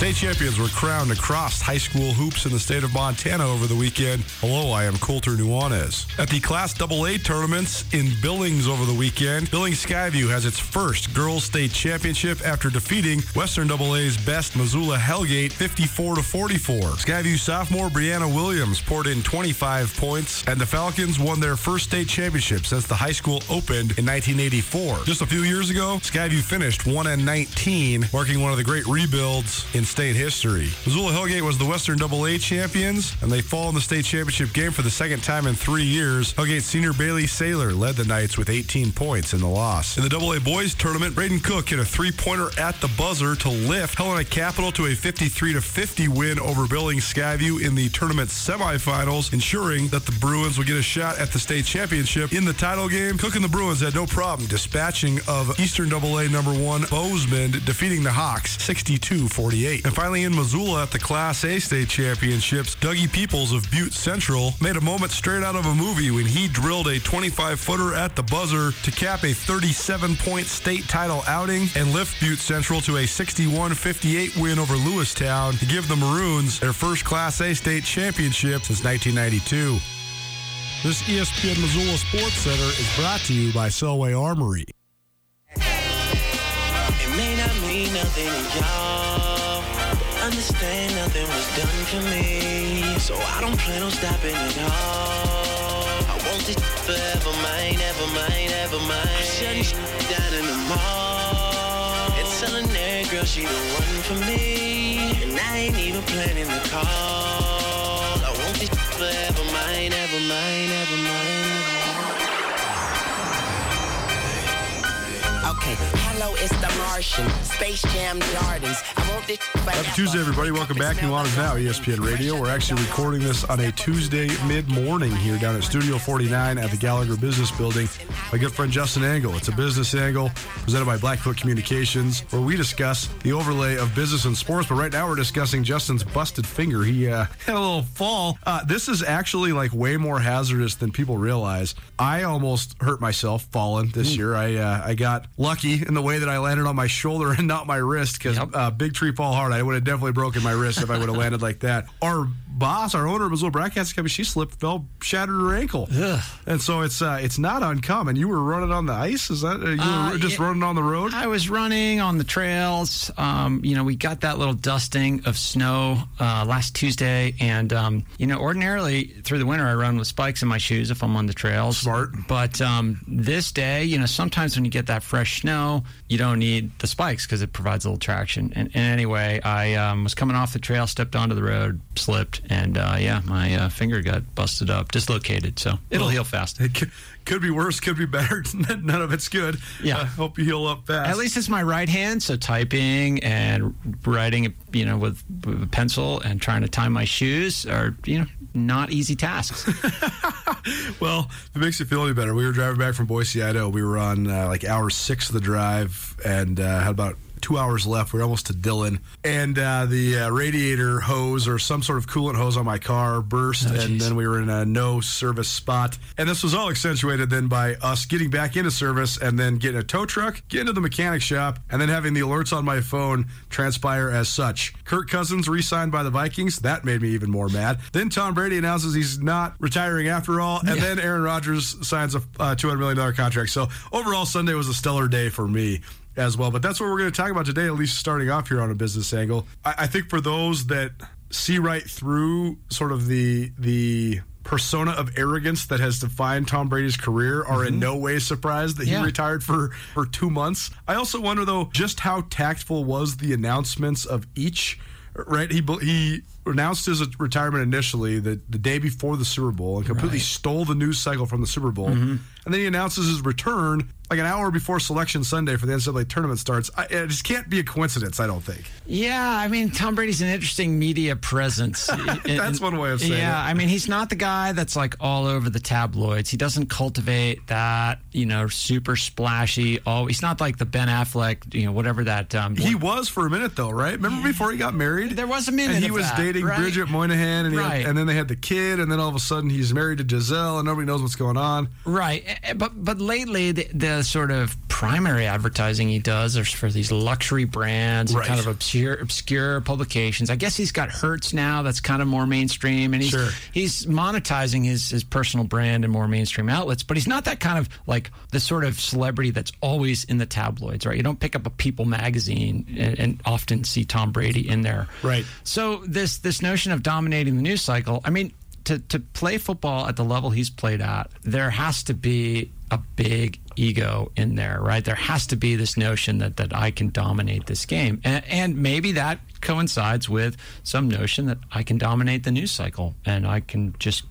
State champions were crowned across high school hoops in the state of Montana over the weekend. Hello, I am Colter Nuanez. At the Class AA tournaments in Billings over the weekend, Billings Skyview has its first girls state championship after defeating Western AA's best Missoula Hellgate 54 to 44. Skyview sophomore Brianna Williams poured in 25 points, and the Falcons won their first state championship since the high school opened in 1984. Just a few years ago, Skyview finished 1 and 19, marking one of the great rebuilds in state history. Missoula Hellgate was the Western AA champions, and they fall in the state championship game for the second time in three years. Hellgate senior Bailey Saylor led the Knights with 18 points in the loss. In the AA boys tournament, Braden Cook hit a three-pointer at the buzzer to lift Helena Capital to a 53 to 50 win over Billings Skyview in the tournament semifinals, ensuring that the Bruins would get a shot at the state championship. In the title game, Cook and the Bruins had no problem dispatching of Eastern AA number one Bozeman, defeating the Hawks 62-48. And finally in Missoula at the Class A state championships, Dougie Peoples of Butte Central made a moment straight out of a movie when he drilled a 25-footer at the buzzer to cap a 37-point state title outing and lift Butte Central to a 61-58 win over Lewistown to give the Maroons their first Class A state championship since 1992. This ESPN Missoula Sports Center is brought to you by Selway Armory. It may not mean nothing y'all, but understand nothing was done for me. So I don't plan on stopping at all. I want this forever mine, ever mine, ever mine. Shutting down in the mall. And telling that girl she the one for me. And I ain't even planning the call. I want this forever mine, ever mine, ever mine, ever mine. Okay, hello, it's the Martian. Space Jam Jordans. I want this. Happy Tuesday, everybody. Welcome back. Nuanez Now, E ESPN Radio. We're actually recording this on a Tuesday mid-morning here down at Studio 49 at the Gallagher Business Building. My good friend Justin Angle. It's a business angle presented by Blackfoot Communications, where we discuss the overlay of business and sports. But right now, we're discussing Justin's busted finger. He uh, had a little fall. Uh, this is actually like way more hazardous than people realize. I almost hurt myself falling this year. I uh, I got lucky in the way that I landed on my shoulder and not my wrist because uh, big tree fall hard. I would have definitely broken my wrist if I would have landed like that. Our boss, our owner of Missoula Broadcasting Company, she slipped, fell, shattered her ankle, and so it's uh, it's not uncommon. You were running on the ice, is that uh, you Uh, were just yeah. running on the road? I was running on the trails. Um, you know, we got that little dusting of snow uh, last Tuesday, and um, you know, ordinarily through the winter I run with spikes in my shoes if I'm on the trails. Smart. But um, this day, you know, sometimes when you get that fresh snow, you don't need the spikes because it provides a little traction. And, and anyway, I um, was coming off the trail, stepped onto the road, slipped, and uh, yeah, my uh, finger got busted up, dislocated. So it'll heal fast. It could, could be worse, could be better. None of it's good. Yeah. I hope you heal up fast. At least it's my right hand, so typing and writing, you know, with, with a pencil and trying to tie my shoes are, you know, not easy tasks. Well, it makes you feel any better, we were driving back from Boise, Idaho. We were on uh, like hour six of the drive and uh, had about two hours left. We are almost to Dillon, and uh, the uh, radiator hose or some sort of coolant hose on my car burst, and then we were in a no service spot. And this was all accentuated then by us getting back into service and then getting a tow truck, getting to the mechanic shop, and then having the alerts on my phone transpire as such. Kirk Cousins re-signed by the Vikings. That made me even more mad. Then Tom Brady announces he's not retiring after all, and then Aaron Rodgers signs a uh, $200 million contract. So overall, Sunday was a stellar day for me as well. But that's what we're going to talk about today, at least starting off here on a business angle. I, I think for those that see right through sort of the the persona of arrogance that has defined Tom Brady's career are in mm-hmm. no way surprised that he Yeah. retired for for 2 months. I also wonder though just how tactful was the announcements of each right he he announced his retirement initially the, the day before the Super Bowl and completely stole the news cycle from the Super Bowl. Mm-hmm. And then he announces his return like an hour before Selection Sunday for the NCAA tournament starts. I, it just can't be a coincidence, I don't think. Yeah, I mean, Tom Brady's an interesting media presence. That's one way of saying yeah, it. Yeah, I mean, he's not the guy that's like all over the tabloids. He doesn't cultivate that, you know, super splashy. Oh, he's not like the Ben Affleck, you know, whatever that. Um, He was for a minute though, right? Remember before he got married? There was a minute And he was that, dating right? Bridget Moynahan, and, he had- Right. and then they had the kid, and then all of a sudden he's married to Gisele, and nobody knows what's going on. Right, Eh, eh, but but lately the, the sort of primary advertising he does is for these luxury brands and kind of obscure obscure publications. I guess he's got Hertz now, that's kind of more mainstream, and he's Sure. he's monetizing his his personal brand in more mainstream outlets. But he's not that kind of like the sort of celebrity that's always in the tabloids, right? You don't pick up a People magazine and, and often see Tom Brady in there, Right. So this this notion of dominating the news cycle, I mean, to to play football at the level he's played at, there has to be a big ego in there, right? There has to be this notion that that I can dominate this game, and, and maybe that coincides with some notion that I can dominate the news cycle and I can just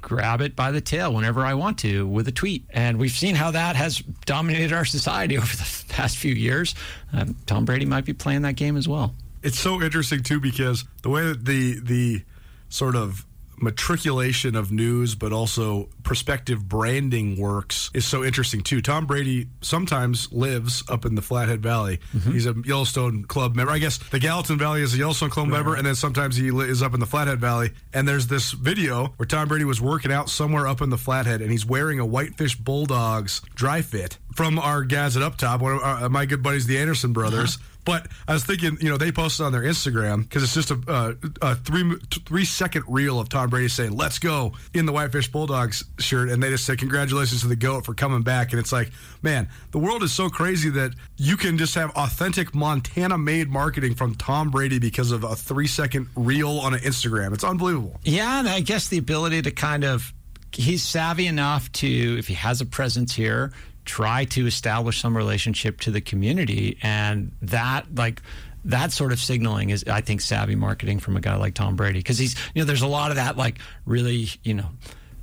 grab it by the tail whenever I want to with a tweet. And we've seen how that has dominated our society over the past few years. Um, Tom Brady might be playing that game as well. It's so interesting too because the way that the the sort of matriculation of news but also prospective branding works is so interesting too. Tom Brady sometimes lives up in the Flathead Valley. Mm-hmm. He's a Yellowstone Club member. I guess the Gallatin Valley is a Yellowstone Club member, and then sometimes he is up in the Flathead Valley. And there's this video where Tom Brady was working out somewhere up in the Flathead, and he's wearing a Whitefish Bulldogs dry fit from our guys at Up Top, one of our, my good buddies, the Anderson brothers. But I was thinking, you know, they posted on their Instagram because it's just a, uh, a three three second reel of Tom Brady saying "Let's go" in the Whitefish Bulldogs shirt, and they just say congratulations to the goat for coming back. And it's like, man, the world is so crazy that you can just have authentic Montana made marketing from Tom Brady because of a three second reel on an Instagram. It's unbelievable. Yeah, and I guess the ability to kind of he's savvy enough to if he has a presence here, try to establish some relationship to the community and that like that sort of signaling is I think savvy marketing from a guy like Tom Brady because he's you know there's a lot of that like really, you know,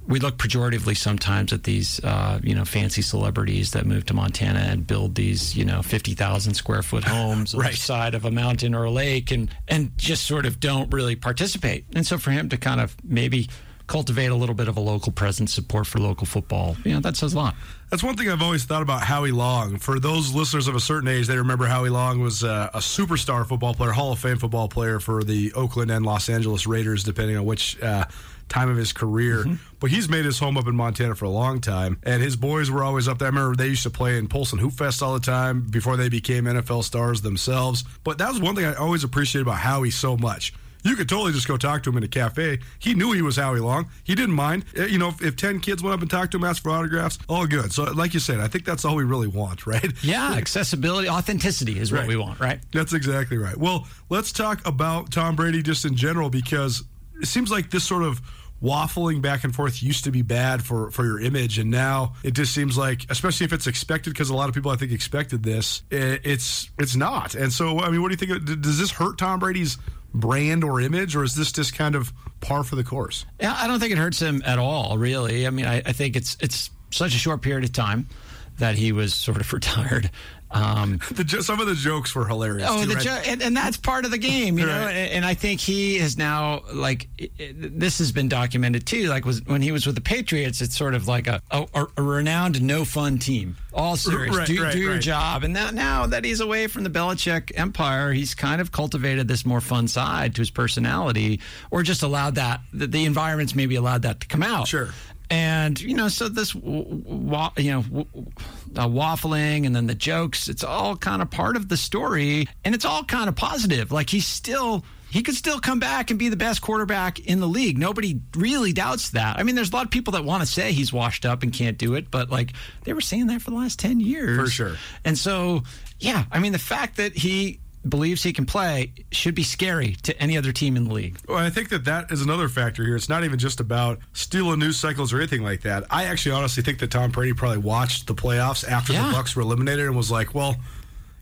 we look pejoratively sometimes at these, uh, you know, fancy celebrities that move to Montana and build these, you know, fifty thousand square foot homes on the Right. side of a mountain or a lake, and and just sort of don't really participate. And so for him to kind of maybe cultivate a little bit of a local presence, support for local football, you know, that says a lot. That's one thing I've always thought about Howie Long. For those listeners of a certain age, they remember Howie Long was uh, a superstar football player, Hall of Fame football player for the Oakland and Los Angeles Raiders, depending on which uh, time of his career. But he's made his home up in Montana for a long time, and his boys were always up there. I remember they used to play in Polson Hoop Fest all the time before they became NFL stars themselves. But that was one thing I always appreciated about Howie so much. You could totally just go talk to him in a cafe. He knew he was Howie Long. He didn't mind. Uh, You know, if, if 10 kids went up and talked to him, asked for autographs, all good. So, like you said, I think that's all we really want, right? Yeah, accessibility, authenticity is what Right. we want, right? That's exactly right. Well, let's talk about Tom Brady just in general because it seems like this sort of waffling back and forth used to be bad for for your image and now it just seems like especially if it's expected because a lot of people I think expected this i- it's it's not. And so I mean what do you think does this hurt Tom Brady's brand or image or is this just kind of par for the course? Yeah, I don't think it hurts him at all, really. I mean, I, I think it's it's such a short period of time that he was sort of retired. Um, The, some of the jokes were hilarious. Oh, too, the right? jo- and, and that's part of the game, you know. Right. And, and I think he is now like this has been documented too. Like was when he was with the Patriots, it's sort of like a a, a renowned no fun team, all serious. Right, do do your job. And now now that he's away from the Belichick empire, he's kind of cultivated this more fun side to his personality, or just allowed that the, the environments maybe allowed that to come out. Sure. And you know, so this, w- w- wa- you know, w- uh, waffling and then the jokes—it's all kind of part of the story, and it's all kind of positive. Like he's still, he could still come back and be the best quarterback in the league. Nobody really doubts that. I mean, there's a lot of people that want to say he's washed up and can't do it, but like they were saying that for the last ten years, For sure. And so, yeah, I mean, the fact that he believes he can play should be scary to any other team in the league. Well, I think that that is another factor here. It's not even just about stealing news cycles or anything like that. I actually honestly think that Tom Brady probably watched the playoffs after Yeah. the Bucs were eliminated and was like, "Well,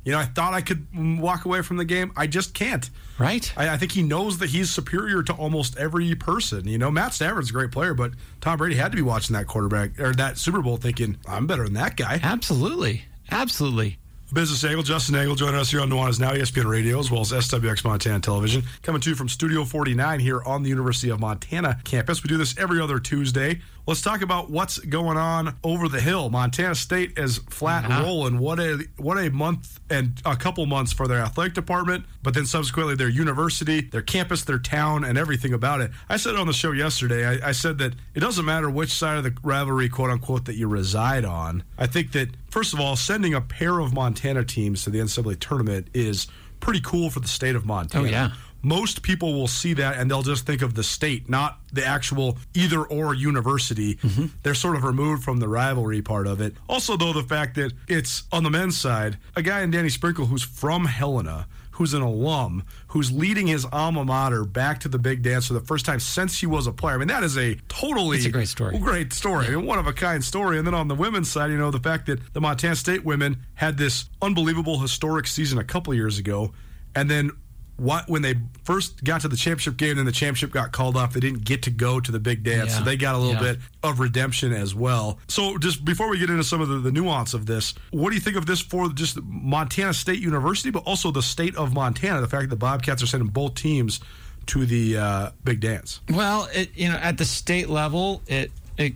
you know, I thought I could walk away from the game. I just can't." Right. I, I think he knows that he's superior to almost every person. You know, Matt Stafford's a great player, but Tom Brady had to be watching that quarterback or that Super Bowl thinking, "I'm better than that guy." Absolutely, absolutely. Business Angle, Justin Angle joining us here on Nuanez Now, ESPN Radio, as well as SWX Montana Television. Coming to you from Studio 49 here on the University of Montana campus. We do this every other Tuesday. Let's talk about what's going on over the hill. Montana State is flat Yeah. rolling. What a what a month and a couple months for their athletic department, but then subsequently their university, their campus, their town, and everything about it. I said on the show yesterday, I, I said that it doesn't matter which side of the rivalry, quote unquote, that you reside on. I think that first of all, sending a pair of Montana teams to the NCAA tournament is pretty cool for the state of Montana. Oh, yeah. Most people will see that and they'll just think of the state, not the actual either or university. Mm-hmm. They're sort of removed from the rivalry part of it. Also, though, the fact that it's on the men's side, a guy in Danny Sprinkle who's from Helena, who's an alum, who's leading his alma mater back to the big dance for the first time since he was a player. I mean, that is a totally It's a great story. Great story. I mean, one of a kind story. And then on the women's side, you know, the fact that the Montana State women had this unbelievable historic season a couple years ago, and then what when they first got to the championship game and the championship got called off, they didn't get to go to the big dance. So they got a little Yeah. bit of redemption as well. So just before we get into some of the, the nuance of this, what do you think of this for just Montana State University, but also the state of Montana? The fact that the Bobcats are sending both teams to the uh, big dance. Well, it, you know, at the state level, it it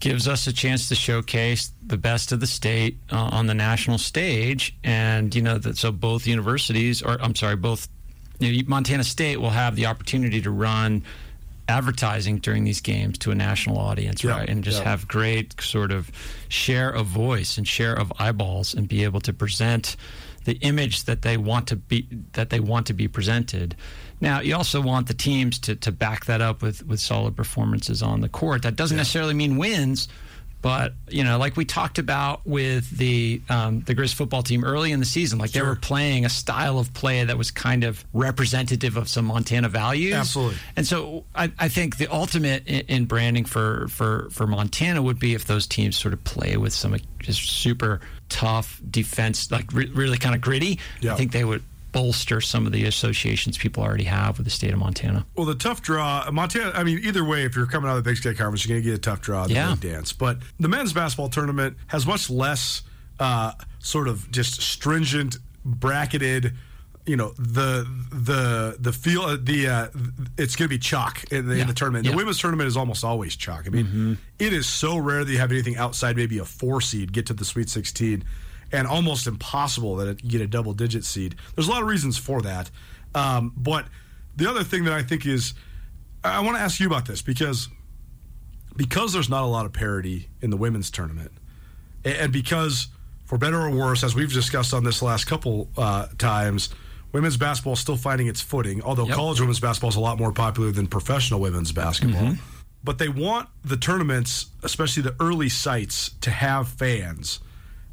gives us a chance to showcase the best of the state uh, on the national stage, and you know that so both universities, or I'm sorry, both you know, Montana State will have the opportunity to run advertising during these games to a national audience, Yeah, right? And just yeah. have great sort of share of voice and share of eyeballs and be able to present the image that they want to be that they want to be presented. Now, you also want the teams to, to back that up with, with solid performances on the court. That doesn't necessarily mean wins, but you know, like we talked about with the um, the Grizz football team early in the season, like they were playing a style of play that was kind of representative of some Montana values. Absolutely. And so I, I think the ultimate in, in branding for, for, for Montana would be if those teams sort of play with some just super tough defense, like re- really kind of gritty. Yeah. I think they would bolster some of the associations people already have with the state of Montana. Well, the tough draw, Montana. I mean, either way, if you're coming out of the Big Sky Conference, you're going to get a tough draw the Yeah. dance. But the men's basketball tournament has much less uh, sort of just stringent, bracketed. You know the the the feel the uh, it's going to be chalk in the, in the tournament. The Yeah. women's tournament is almost always chalk. I mean, it is so rare that you have anything outside maybe a four seed get to the Sweet 16, and almost impossible that it, you get a double digit seed. There's a lot of reasons for that, um, but the other thing that I think is I want to ask you about this because because there's not a lot of parity in the women's tournament, and because for better or worse, as we've discussed on this last couple uh, times, women's basketball is still finding its footing, although Yep. college women's basketball is a lot more popular than professional women's basketball. Mm-hmm. But they want the tournaments, especially the early sites, to have fans.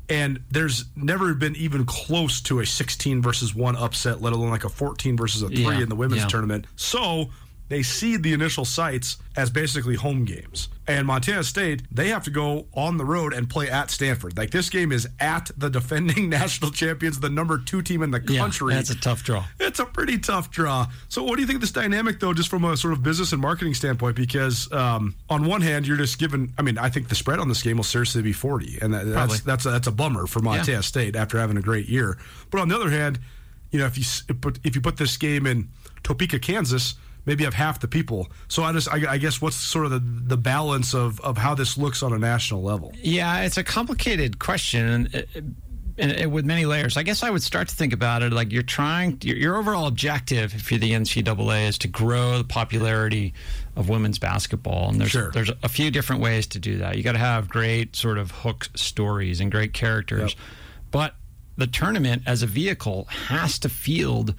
And there's never been even close to a 16 versus 1 upset, let alone like a 14 versus a 3 Yeah, in the women's yeah. tournament. So they seed the initial sites as basically home games. And Montana State, they have to go on the road and play at Stanford. Like this game is at the defending national champions, the number two team in the country. Yeah, that's a tough draw. It's a pretty tough draw. So, what do you think of this dynamic, though, just from a sort of business and marketing standpoint? Because um, on one hand, you're just given. I mean, I think the spread on this game will seriously be 40, and that, that's that's a, that's a bummer for Montana Yeah. State after having a great year. But on the other hand, you know, if you if you put this game in Topeka, Kansas. Maybe have half the people. So I just, I, I guess, what's sort of the, the balance of, of how this looks on a national level? Yeah, it's a complicated question. And, and with many layers, I guess I would start to think about it like you're trying. Your, your overall objective, if you're the NCAA, is to grow the popularity of women's basketball. And there's Sure. there's a few different ways to do that. You got to have great sort of hook stories and great characters, Yep. but the tournament as a vehicle has to field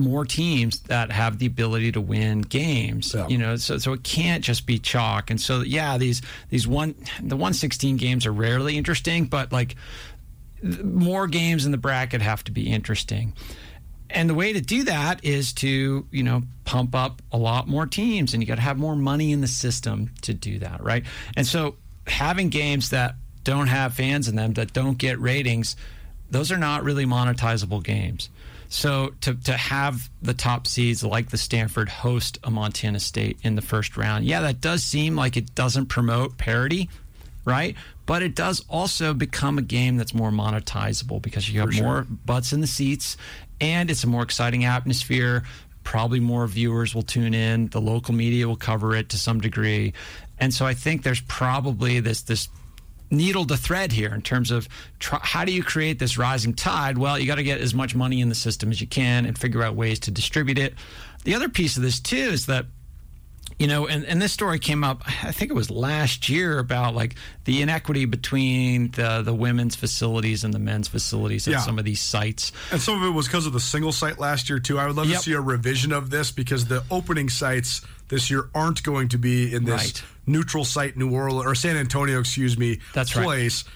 more teams that have the ability to win games. Yeah. You know, so so it can't just be chalk. And so yeah, these these one the one sixteen games are rarely interesting, but like more games in the bracket have to be interesting. And the way to do that is to, you know, pump up a lot more teams and you got to have more money in the system to do that, right? And so having games that don't have fans in them that don't get ratings, those are not really monetizable games. So to to have the top seeds like the Stanford host a Montana State in the first round, yeah, that does seem like it doesn't promote parity, right? But it does also become a game that's more monetizable because you have more butts in the seats and it's a more exciting atmosphere. Probably more viewers will tune in. The local media will cover it to some degree. And so I think there's probably this this needle to thread here in terms of try, how do you create this rising tide? Well, you got to get as much money in the system as you can and figure out ways to distribute it. The other piece of this too is that you know, and, and this story came up, I think it was last year about like the inequity between the, the women's facilities and the men's facilities at Yeah. some of these sites. And some of it was because of the single site last year too. I would love Yep. to see a revision of this because the opening sites this year aren't going to be in this Right. neutral site New Orleans or San Antonio, excuse me, That's right. place. I,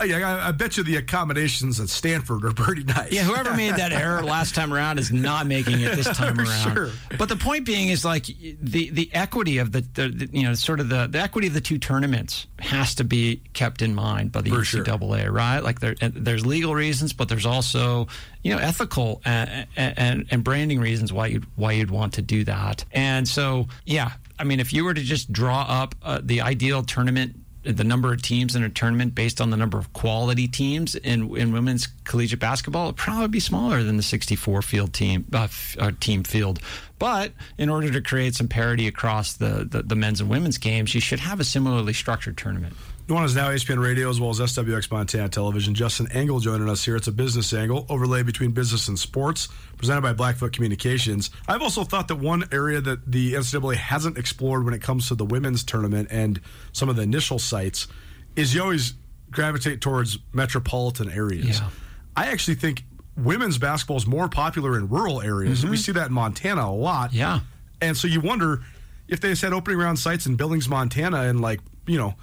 I, I bet you the accommodations at Stanford are pretty nice. Yeah, whoever made that error last time around is not making it this time around. Sure. But the point being is like the the equity of the, the, the you know sort of the, the equity of the two tournaments has to be kept in mind by the For sure. NCAA, right? Like there there's legal reasons, but there's also you know ethical and and, and branding reasons why you would why you'd want to do that. And so yeah, I mean if you were to just draw up uh, the ideal tournament the number of teams in a tournament based on the number of quality teams in, in women's collegiate basketball would probably be smaller than the 64 field team uh, f- uh, team field. But in order to create some parity across the, the, the men's and women's games, you should have a similarly structured tournament. Nuanez Now ESPN Radio as well as SWX Montana Television. Justin Angle joining us here. It's a business angle overlay between business and sports, presented by Blackfoot Communications. I've also thought that one area that the NCAA hasn't explored when it comes to the women's tournament and some of the initial sites is you always gravitate towards metropolitan areas. Yeah. I actually think women's basketball is more popular in rural areas. We see that in Montana a lot. Mm-hmm. Yeah. And so you wonder if they had opening round sites in Billings, Montana, and like, you know,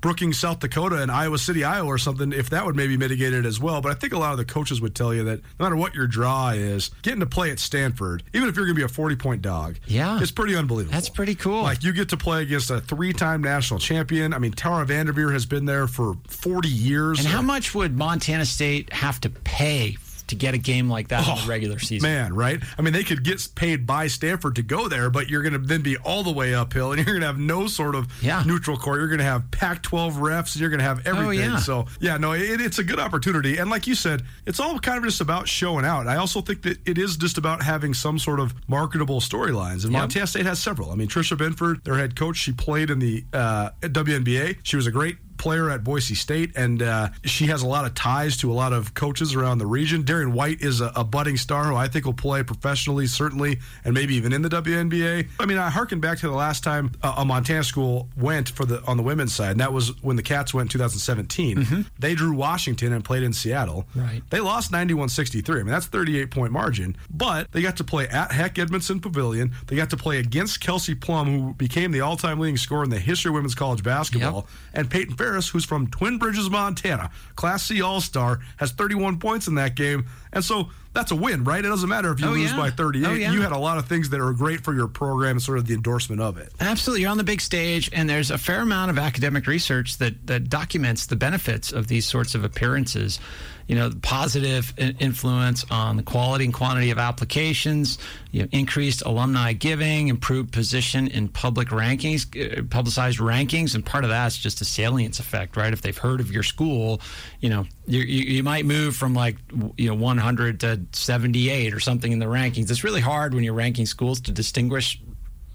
Brookings, South Dakota, and Iowa City, Iowa, or something, if that would maybe mitigate it as well. But I think a lot of the coaches would tell you that no matter what your draw is, getting to play at Stanford, even if you're going to be a 40 point dog, Yeah. it's pretty unbelievable. That's pretty cool. Like you get to play against a three time national champion. I mean, Tara VanDerveer has been there for 40 years. And how much would Montana State have to pay to get a game like that in the regular season? Man, right? I mean, they could get paid by Stanford to go there, but you're going to then be all the way uphill, and you're going to have no sort of Yeah. neutral court. You're going to have Pac-12 refs. You're going to have everything. Oh, yeah. So, yeah, no, it, it's a good opportunity. And like you said, it's all kind of just about showing out. I also think that it is just about having some sort of marketable storylines, and Yep. Montana State has several. I mean, Tricia Binford, their head coach, she played in the uh, WNBA. She was a great player at Boise State, and uh, she has a lot of ties to a lot of coaches around the region. Darian White is a, a, budding star who I think will play professionally, certainly, and maybe even in the WNBA. I mean, I harken back to the last time a, a Montana school went for the on the women's side, and that was when the Cats went in 2017. Mm-hmm. They drew Washington and played in Seattle. Right. They lost 91-63. I mean, that's 38 point margin, but they got to play at Hec Edmundson Pavilion. They got to play against Kelsey Plum, who became the all-time leading scorer in the history of women's college basketball, yep. and Peyton Ferris, who's from Twin Bridges, Montana, Class C All-Star, has 31 points in that game, and so that's a win, right? It doesn't matter if you oh, lose yeah. by 38. Oh, yeah. You had a lot of things that are great for your program and sort of the endorsement of it. Absolutely. You're on the big stage, and there's a fair amount of academic research that, that documents the benefits of these sorts of appearances you know, positive influence on the quality and quantity of applications, you know, increased alumni giving, improved position in public rankings, uh, publicized rankings, and part of that's just a salience effect, right? If they've heard of your school, you know, you, you might move from like you know 100 to 78 or something in the rankings. It's really hard when you're ranking schools to distinguish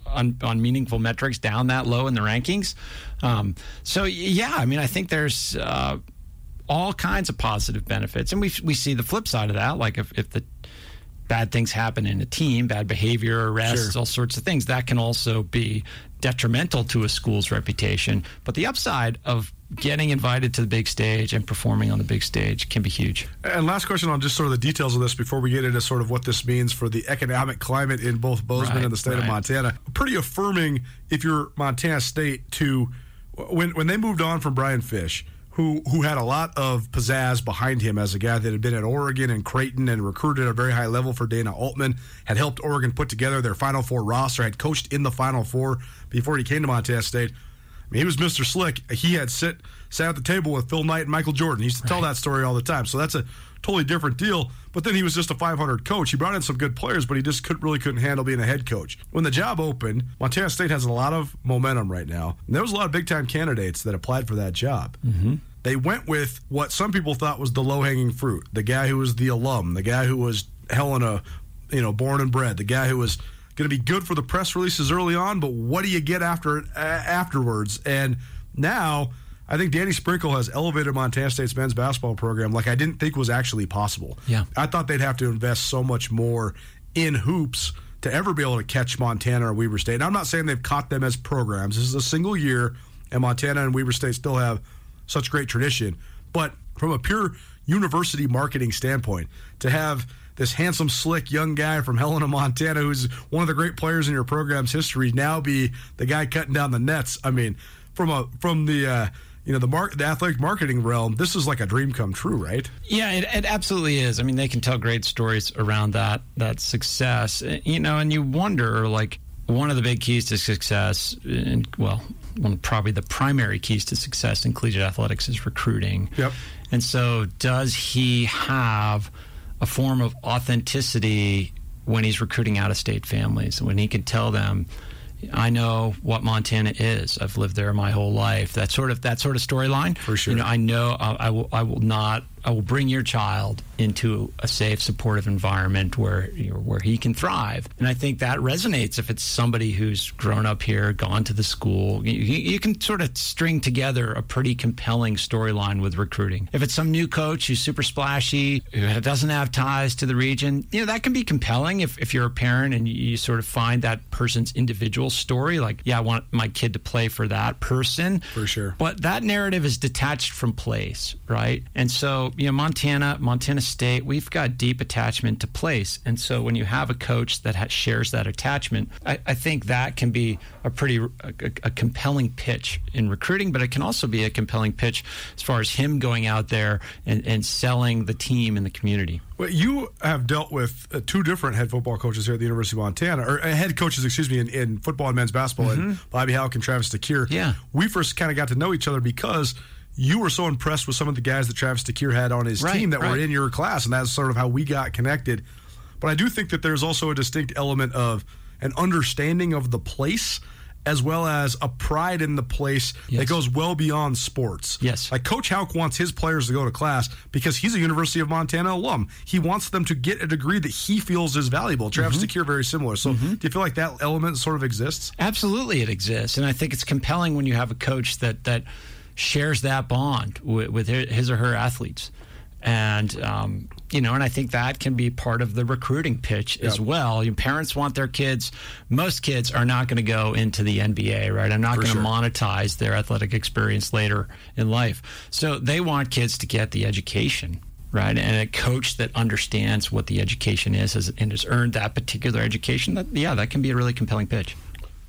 on, on, meaningful metrics down that low in the rankings. Um, so yeah, I mean, I think there's uh, all kinds of positive benefits. And we, we see the flip side of that. Like if, if the bad things happen in a team, bad behavior, arrests, sure. all sorts of things, that can also be detrimental to a school's reputation. But the upside of getting invited to the big stage and performing on the big stage can be huge. And last question on just sort of the details of this before we get into sort of what this means for the economic climate in both Bozeman right, and the state right. of Montana. Pretty affirming if you're Montana State to when when they moved on from Brian Fish who who had a lot of pizzazz behind him as a guy that had been at Oregon and Creighton and recruited at a very high level for Dana Altman, had helped Oregon put together their Final Four roster, had coached in the Final Four before he came to Montana State. I mean, he was Mr. Slick. He had sit sat at the table with Phil Knight and Michael Jordan. He used to tell that story all the time. So that's a totally different deal. But then he was just a 500 coach. He brought in some good players, but he just could, really couldn't handle being a head coach. When the job opened, Montana State has a lot of momentum right now. And there was a lot of big time candidates that applied for that job. Mm-hmm they went with what some people thought was the low hanging fruit. The guy who was the alum, the guy who was Helena, you know, born and bred, the guy who was going to be good for the press releases early on, but what do you get after uh, afterwards? And now I think Danny Sprinkle has elevated Montana State's men's basketball program like I didn't think was actually possible. Yeah. I thought they'd have to invest so much more in hoops to ever be able to catch Montana or Weber State. And I'm not saying they've caught them as programs. This is a single year, and Montana and Weber State still have such great tradition. But from a pure university marketing standpoint, to have this handsome, slick young guy from Helena, Montana, who's one of the great players in your program's history, now be the guy cutting down the nets. I mean, from a from the uh, you know the mark the athletic marketing realm, this is like a dream come true, right? Yeah, it, it absolutely is. I mean, they can tell great stories around that that success, you know, and you wonder like one of the big keys to success, and well, one probably the primary keys to success in collegiate athletics is recruiting. Yep. And so, does he have a form of authenticity when he's recruiting out of state families? When he can tell them, I know what Montana is. I've lived there my whole life. That sort of that sort of storyline. For sure. You know, I know I, I will. I will not I will bring your child into a safe, supportive environment where you know, where he can thrive. And I think that resonates if it's somebody who's grown up here, gone to the school. You, you can sort of string together a pretty compelling storyline with recruiting. If it's some new coach who's super splashy, who doesn't have ties to the region, you know that can be compelling if, if you're a parent and you, you sort of find that person's individual story. Like, yeah, I want my kid to play for that person. For sure. But that narrative is detached from place, right? And so you know, Montana, Montana State, we've got deep attachment to place. And so when you have a coach that ha- shares that attachment, I, I, think that can be a pretty a, a, compelling pitch in recruiting, but it can also be a compelling pitch as far as him going out there and, and selling the team in the community. Well, you have dealt with uh, two different head football coaches here at the University of Montana, or uh, head coaches, excuse me, in, in football and men's basketball, mm-hmm. and Bobby Hauck and Travis DeCuire. Yeah. We first kind of got to know each other because – you were so impressed with some of the guys that Travis DeCuire had on his right, team that right. were in your class, and that's sort of how we got connected. But I do think that there's also a distinct element of an understanding of the place as well as a pride in the place yes. that goes well beyond sports. Yes. Like Coach Hauck wants his players to go to class because he's a University of Montana alum. He wants them to get a degree that he feels is valuable. Travis mm-hmm. Very similar. So mm-hmm. do you feel like that element sort of exists? Absolutely, it exists. And I think it's compelling when you have a coach that, that – shares that bond with, with his or her athletes. And, um, you know, and I think that can be part of the recruiting pitch as well. Your parents want their kids, most kids are not going to go into the NBA, right? I'm not going to sure. monetize their athletic experience later in life. So they want kids to get the education. Right, and a coach that understands what the education is and has earned that particular education. That yeah, that can be a really compelling pitch.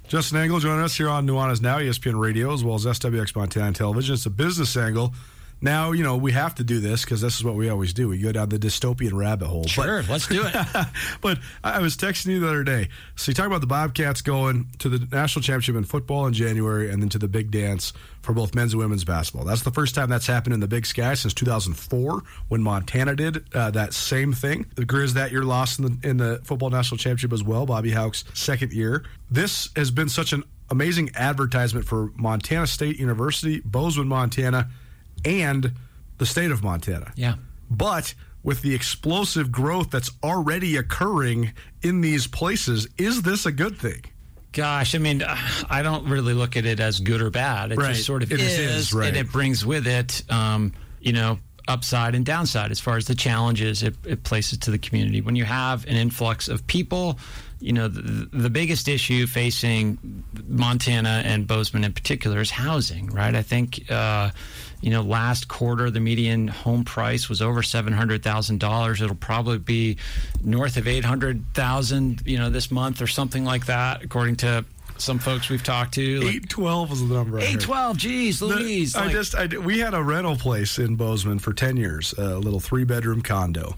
Justin Angle joining us here on Nuanez Now, ESPN Radio, as well as SWX Montana Television. It's a business angle. Now, you know, we have to do this because this is what we always do. We go down the dystopian rabbit hole. But- Sure, let's do it. but I was texting you the other day. So you talk about the Bobcats going to the national championship in football in January and then to the big dance for both men's and women's basketball. That's the first time that's happened in the Big Sky since 2004 when Montana did uh, that same thing. The Grizz that year lost in the, in the football national championship as well. Bobby Hauck's second year. This has been such an amazing advertisement for Montana State University, Bozeman, Montana, and the state of Montana. Yeah. But with the explosive growth that's already occurring in these places, is this a good thing? Gosh, I mean, I don't really look at it as good or bad. It Right. just sort of It is, is, right. and it brings with it, um, you know, upside and downside as far as the challenges it, it places to the community. When you have an influx of people, you know, the, the biggest issue facing Montana and Bozeman in particular is housing, right? I think, uh, you know, last quarter the median home price was over seven hundred thousand dollars. It'll probably be north of eight hundred thousand, you know, this month or something like that, according to some folks we've talked to. Like, Eight twelve was the number. I. Eight twelve, geez, The- Louise. I like- just, I, we had a rental place in Bozeman for ten years, a little three bedroom condo,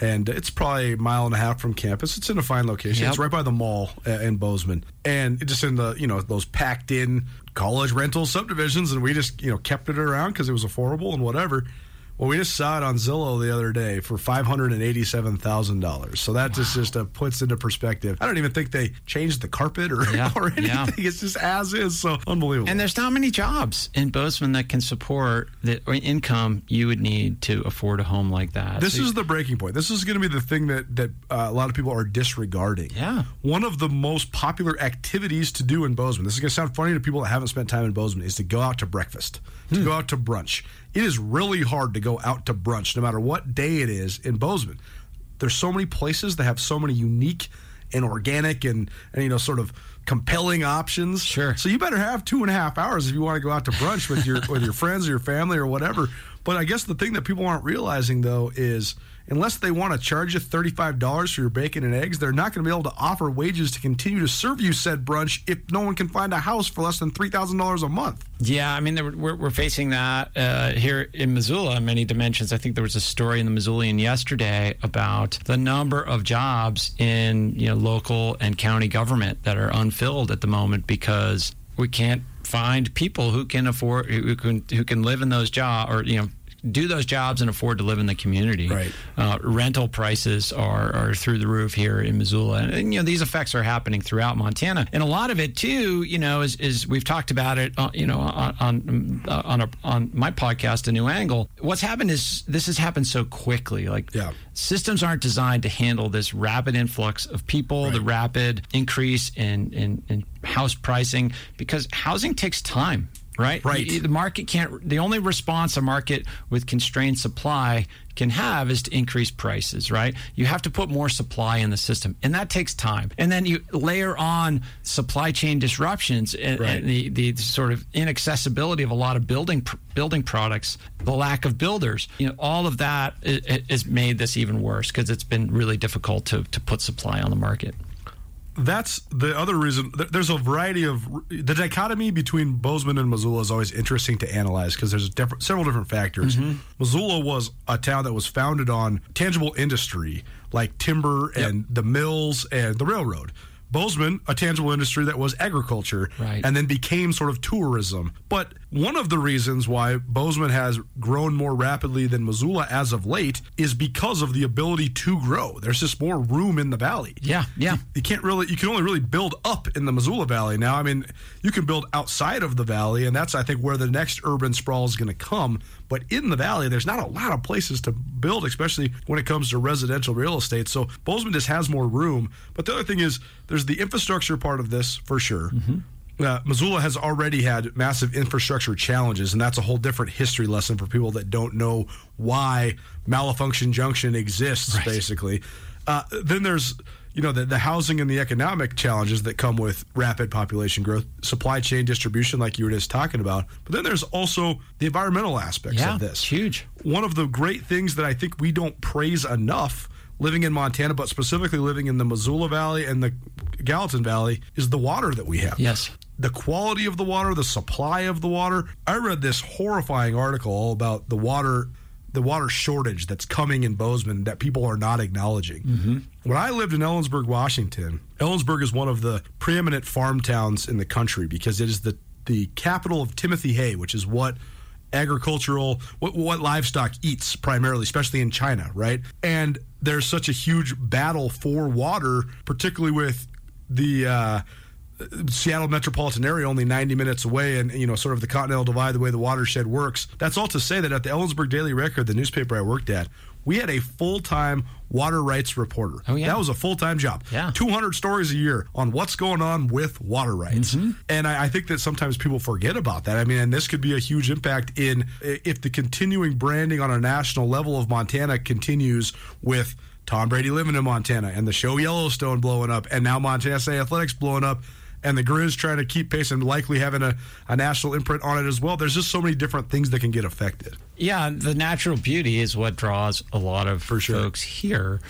and it's probably a mile and a half from campus. It's in a fine location. Yep. It's right by the mall uh, in Bozeman, and it just in the you know those packed in college rental subdivisions, and we just you know kept it around because it was affordable and whatever. Well, we just saw it on Zillow the other day for five hundred and eighty-seven thousand dollars. So that just just uh, puts into perspective. I don't even think they changed the carpet or, Yeah, or anything. yeah. It's just as is. So unbelievable. and there's not many jobs in Bozeman that can support the income you would need to afford a home like that. This So- is the breaking point. This is going to be the thing that that uh, a lot of people are disregarding. Yeah. One of the most popular activities to do in Bozeman. This is going to sound funny to people that haven't spent time in Bozeman. Is to go out to breakfast, to Hmm. go out to brunch. It is really hard to go out to brunch, no matter what day it is in Bozeman. There's so many places that have so many unique and organic and, and you know sort of compelling options. Sure. So you better have two and a half hours if you want to go out to brunch with your with your friends or your family or whatever. But I guess the thing that people aren't realizing though is unless they want to charge you $35 for your bacon and eggs, they're not going to be able to offer wages to continue to serve you said brunch if no one can find a house for less than $3,000 a month. Yeah, I mean, we're, we're facing that uh, here in Missoula in many dimensions. I think there was a story in the Missoulian yesterday about the number of jobs in you know local and county government that are unfilled at the moment because we can't find people who can afford who can who can live in those jobs or you know do those jobs and afford to live in the community. Right. Uh, rental prices are, are through the roof here in Missoula, and, and, you know these effects are happening throughout Montana, and a lot of it too. You know, is, is we've talked about it. Uh, you know, on on uh, on, a, on my podcast, A New Angle. What's happened is this has happened so quickly. Like Yeah. systems aren't designed to handle this rapid influx of people, the rapid increase in, in in house pricing, because housing takes time. Right. Right. The market can't. The only response a market with constrained supply can have is to increase prices. Right. You have to put more supply in the system, and that takes time. And then you layer on supply chain disruptions and, Right. and the the sort of inaccessibility of a lot of building building products, the lack of builders. You know, all of that has made this even worse because it's been really difficult to to put supply on the market. That's the other reason. There's a variety of the dichotomy between Bozeman and Missoula is always interesting to analyze because there's different, several different factors. Mm-hmm. Missoula was a town that was founded on tangible industry like timber and the mills and the railroad. Bozeman, a tangible industry that was agriculture, Right. and then became sort of tourism. But one of the reasons why Bozeman has grown more rapidly than Missoula as of late is because of the ability to grow. There's just more room in the valley Yeah, yeah. you can't really you can only really build up in the Missoula Valley now. I mean, you can build outside of the valley, and that's I think where the next urban sprawl is going to come. But in the valley, there's not a lot of places to build, especially when it comes to residential real estate. So Bozeman just has more room. But the other thing is, there's the infrastructure part of this for sure. uh, Missoula has already had massive infrastructure challenges, and that's a whole different history lesson for people that don't know why Malfunction Junction exists, right. basically. Uh, then there's you know the, the housing and the economic challenges that come with rapid population growth supply chain distribution like you were just talking about. But then there's also the environmental aspects yeah, of this. huge. One of the great things that i think we don't praise enough living in montana but specifically living in the missoula valley and the gallatin valley is the water that we have. Yes. The quality of the water the supply of the water. I read this horrifying article all about the water the water shortage that's coming in Bozeman that people are not acknowledging. Mm-hmm. When I lived in Ellensburg, Washington, Ellensburg is one of the preeminent farm towns in the country because it is the the capital of Timothy hay, which is what agricultural what, what livestock eats primarily, especially in China, right? And there's such a huge battle for water, particularly with the uh, Seattle metropolitan area only 90 minutes away and you know sort of the continental divide the way the watershed works. That's all to say that at the Ellensburg Daily Record the newspaper I worked at we had a full-time water rights reporter. Oh, yeah. that was a full-time job. Yeah. 200 stories a year on what's going on with water rights. Mm-hmm. and I, I think that sometimes people forget about that. I mean and this could be a huge impact in if the continuing branding on a national level of Montana continues with Tom Brady living in Montana and the show Yellowstone blowing up and now Montana State Athletics blowing up and the Grizz trying to keep pace and likely having a, a national imprint on it as well. There's just so many different things that can get affected. Yeah, the natural beauty is what draws a lot of For sure. folks here.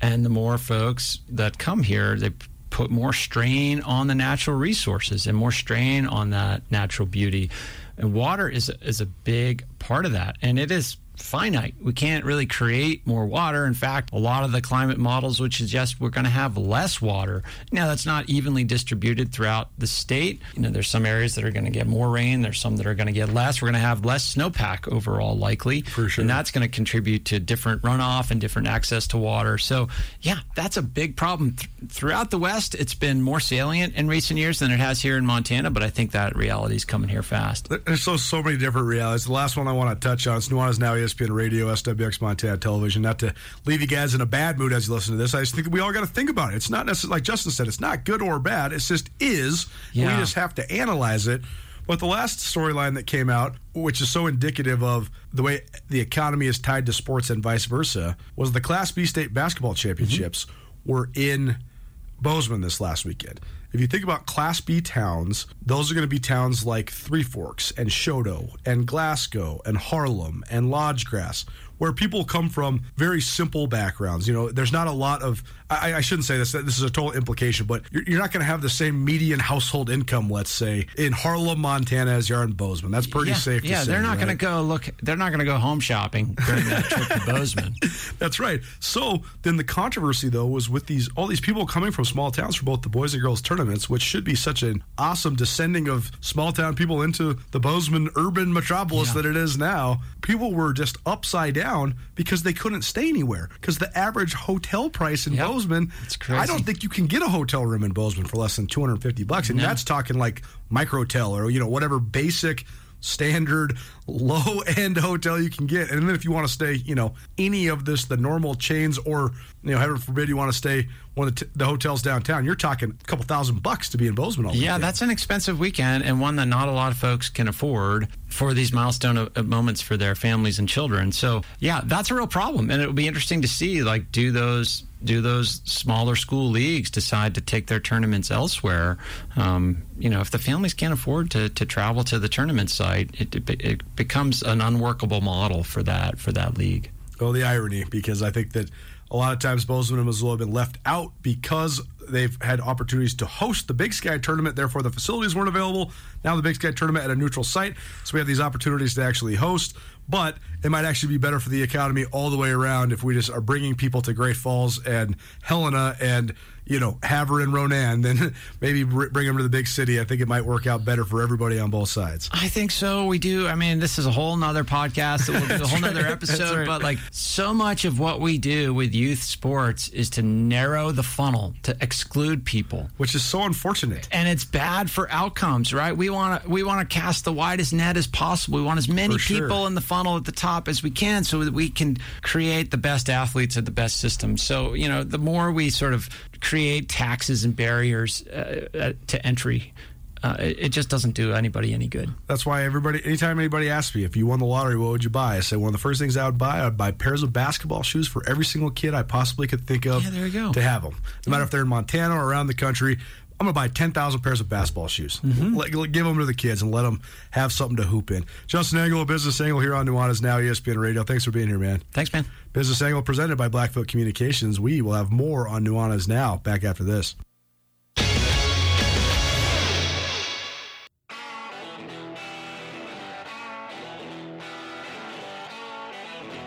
And the more folks that come here, they put more strain on the natural resources and more strain on that natural beauty. And water is is a big part of that. And it is finite. We can't really create more water. In fact, a lot of the climate models would suggest we're going to have less water. Now, that's not evenly distributed throughout the state. You know, there's some areas that are going to get more rain. There's some that are going to get less. We're going to have less snowpack overall, likely. For sure. And that's going to contribute to different runoff and different access to water. So, yeah, that's a big problem. Th- throughout the West, it's been more salient in recent years than it has here in Montana, but I think that reality is coming here fast. There's so, so many different realities. The last one I want to touch on is Nuanez Now ESPN Radio, SWX Montana Television. Not to leave you guys in a bad mood as you listen to this. I just think we all got to think about it. It's not necessarily, like Justin said, it's not good or bad. It's just is. Yeah. We just have to analyze it. But the last storyline that came out, which is so indicative of the way the economy is tied to sports and vice versa, was the Class B state basketball mm-hmm. championships were in Bozeman this last weekend. If you think about Class B towns, those are going to be towns like Three Forks and Choteau and Glasgow and Harlem and Lodge Grass, where people come from very simple backgrounds. You know, there's not a lot of, I, I shouldn't say this, this is a total implication, but you're, you're not going to have the same median household income, let's say, in Harlem, Montana as you are in Bozeman. That's pretty yeah, safe yeah, to say. they're not right? going to go look. They're not going to go home shopping during that trip to Bozeman. That's right. So then the controversy though was with these all these people coming from small towns for both the boys and girls tournaments, which should be such an awesome descending of small town people into the Bozeman urban metropolis Yeah. that it is now. People were just upside down because they couldn't stay anywhere because the average hotel price in Yep. Bozeman, It's crazy. I don't think you can get a hotel room in Bozeman for less than 250 bucks and No. that's talking like microtel or you know whatever basic standard low end hotel you can get and then if you want to stay you know any of this the normal chains or you know heaven forbid you want to stay one of the, t- the hotels downtown you're talking a couple thousand bucks to be in bozeman all Yeah, weekend. that's an expensive weekend and one that not a lot of folks can afford for these milestone uh, moments for their families and children. So, yeah, that's a real problem, and it will be interesting to see like do those do those smaller school leagues decide to take their tournaments elsewhere? Um, you know, if the families can't afford to, to travel to the tournament site, it, it, becomes an unworkable model for that for that league. Oh, the irony, because I think that a lot of times Bozeman and Missoula have been left out because they've had opportunities to host the Big Sky tournament. Therefore, the facilities weren't available. Now, the Big Sky tournament at a neutral site, so we have these opportunities to actually host. But it might actually be better for the economy all the way around if we just are bringing people to Great Falls and Helena and you know Havre and Ronan, then maybe bring them to the big city. I think it might work out better for everybody on both sides. I think so. We do. I mean, this is a whole nother podcast. That we'll do a whole nother episode. right. But like, so much of what we do with youth sports is to narrow the funnel to exclude people, Which is so unfortunate. and it's bad for outcomes. Right? We want to we want to cast the widest net as possible. We want as many sure. people in the funnel at the top as we can, so that we can create the best athletes at the best system. So you know, the more we sort of create taxes and barriers uh, uh, to entry uh, it, it just doesn't do anybody any good. That's why everybody, anytime anybody asks me if you won the lottery, what would you buy? I say one of the first things I would buy, I would buy pairs of basketball shoes for every single kid I possibly could think of Yeah, there you go. to have them. No matter if they're in Montana or around the country, I'm going to buy 10,000 pairs of basketball shoes. Mm-hmm. Let- let- give them to the kids and let them have something to hoop in. Justin Angle, of Business Angle here on Nuanez Now, ESPN Radio. Thanks for being here, man. Thanks, man. Business Angle presented by Blackfoot Communications. We will have more on Nuanez Now back after this.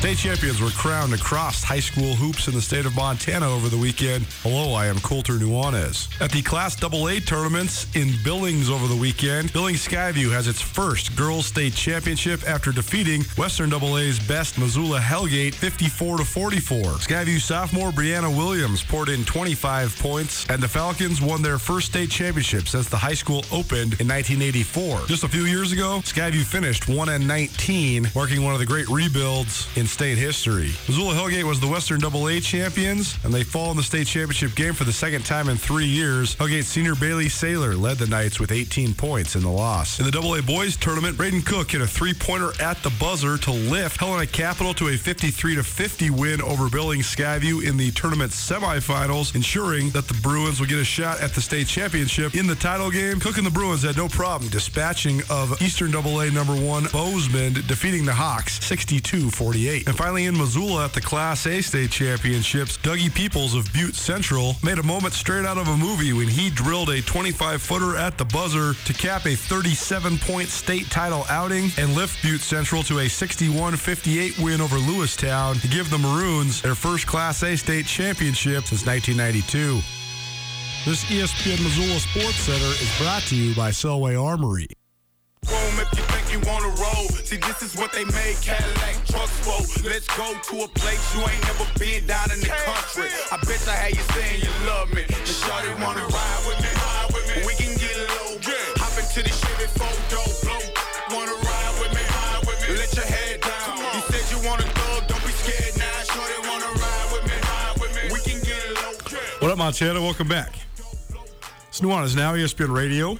State champions were crowned across high school hoops in the state of Montana over the weekend. Hello, I am Colter Nuanez. At the Class AA tournaments in Billings over the weekend, Billings Skyview has its first girls state championship after defeating Western AA's best Missoula Hellgate 54 to 44. Skyview sophomore Brianna Williams poured in 25 points, and the Falcons won their first state championship since the high school opened in 1984. Just a few years ago, Skyview finished 1 and 19, marking one of the great rebuilds in state history. Missoula Hellgate was the Western AA champions, and they fall in the state championship game for the second time in three years. Hellgate senior Bailey Saylor led the Knights with 18 points in the loss. In the AA boys tournament, Braden Cook hit a three-pointer at the buzzer to lift Helena Capital to a 53 to 50 win over Billings Skyview in the tournament semifinals, ensuring that the Bruins would get a shot at the state championship. In the title game, Cook and the Bruins had no problem dispatching of Eastern AA number one Bozeman, defeating the Hawks 62-48. And finally in Missoula at the Class A state championships, Dougie Peoples of Butte Central made a moment straight out of a movie when he drilled a 25-footer at the buzzer to cap a 37-point state title outing and lift Butte Central to a 61-58 win over Lewistown to give the Maroons their first Class A state championship since 1992. This ESPN Missoula Sports Center is brought to you by Selway Armory. Room if you think you wanna roll. See, this is what they made Cadillac trucks for. Let's go to a place you ain't never been down in the country. I bet I had you saying you love me. The shorty wanna ride with me, ride with me. We can get low. Hop into the Chevy four door blow. Wanna ride with me, ride with me. Let your head down. You said you wanna thug, don't be scared now. Shorty wanna ride with me, ride with me. We can get low. What up, Montana? Welcome back. It's Nuanez Now, ESPN Radio,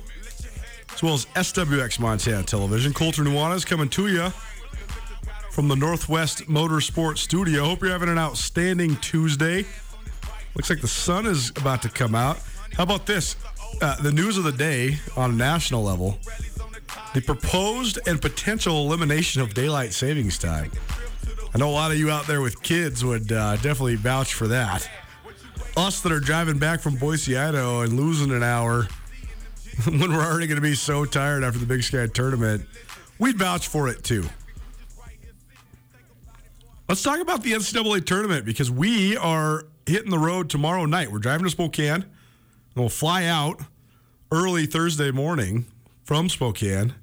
as well as SWX Montana Television. Colter Nuanez coming to you from the Northwest Motorsport Studio. Hope you're having an outstanding Tuesday. Looks like the sun is about to come out. How about this? Uh, the news of the day on a national level the proposed and potential elimination of daylight savings time. I know a lot of you out there with kids would uh, definitely vouch for that us that are driving back from Boise, Idaho, and losing an hour when we're already going to be so tired after the Big Sky tournament, we'd vouch for it too. Let's talk about the NCAA tournament because we are hitting the road tomorrow night. We're driving to Spokane, and we'll fly out early Thursday morning from Spokane